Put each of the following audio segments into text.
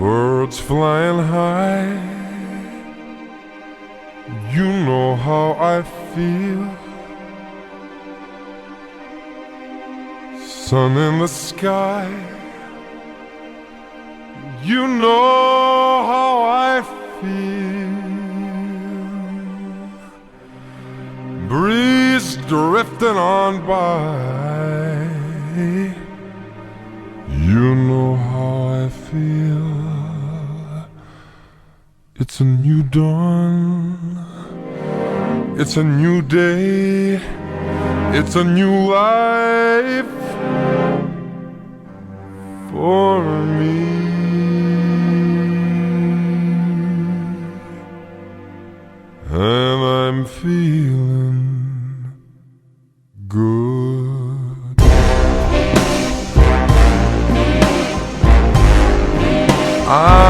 Birds flying high. You know how I feel. Sun in the sky. You know how I feel. Breeze drifting on by. You know how I feel. It's a new dawn. It's a new day. It's a new life for me. And I'm feeling good. I'm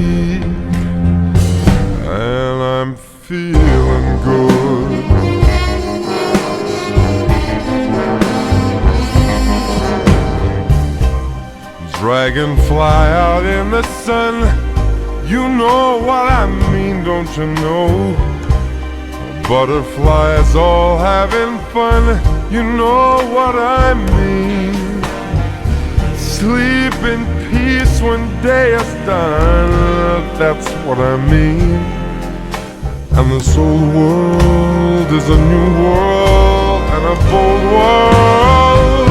Feeling good. Dragonfly out in the sun. You know what I mean, don't you know? Butterflies all having fun. You know what I mean. Sleep in peace when day is done. That's what I mean. And this old world is a new world and a bold world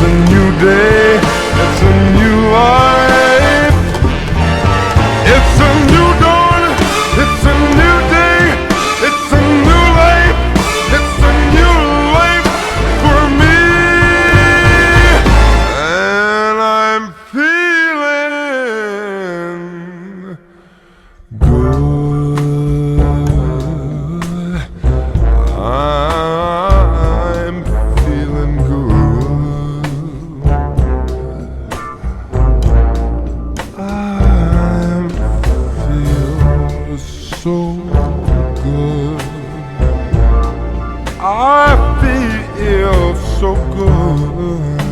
it's a new day, it's a new. good. I feel so good.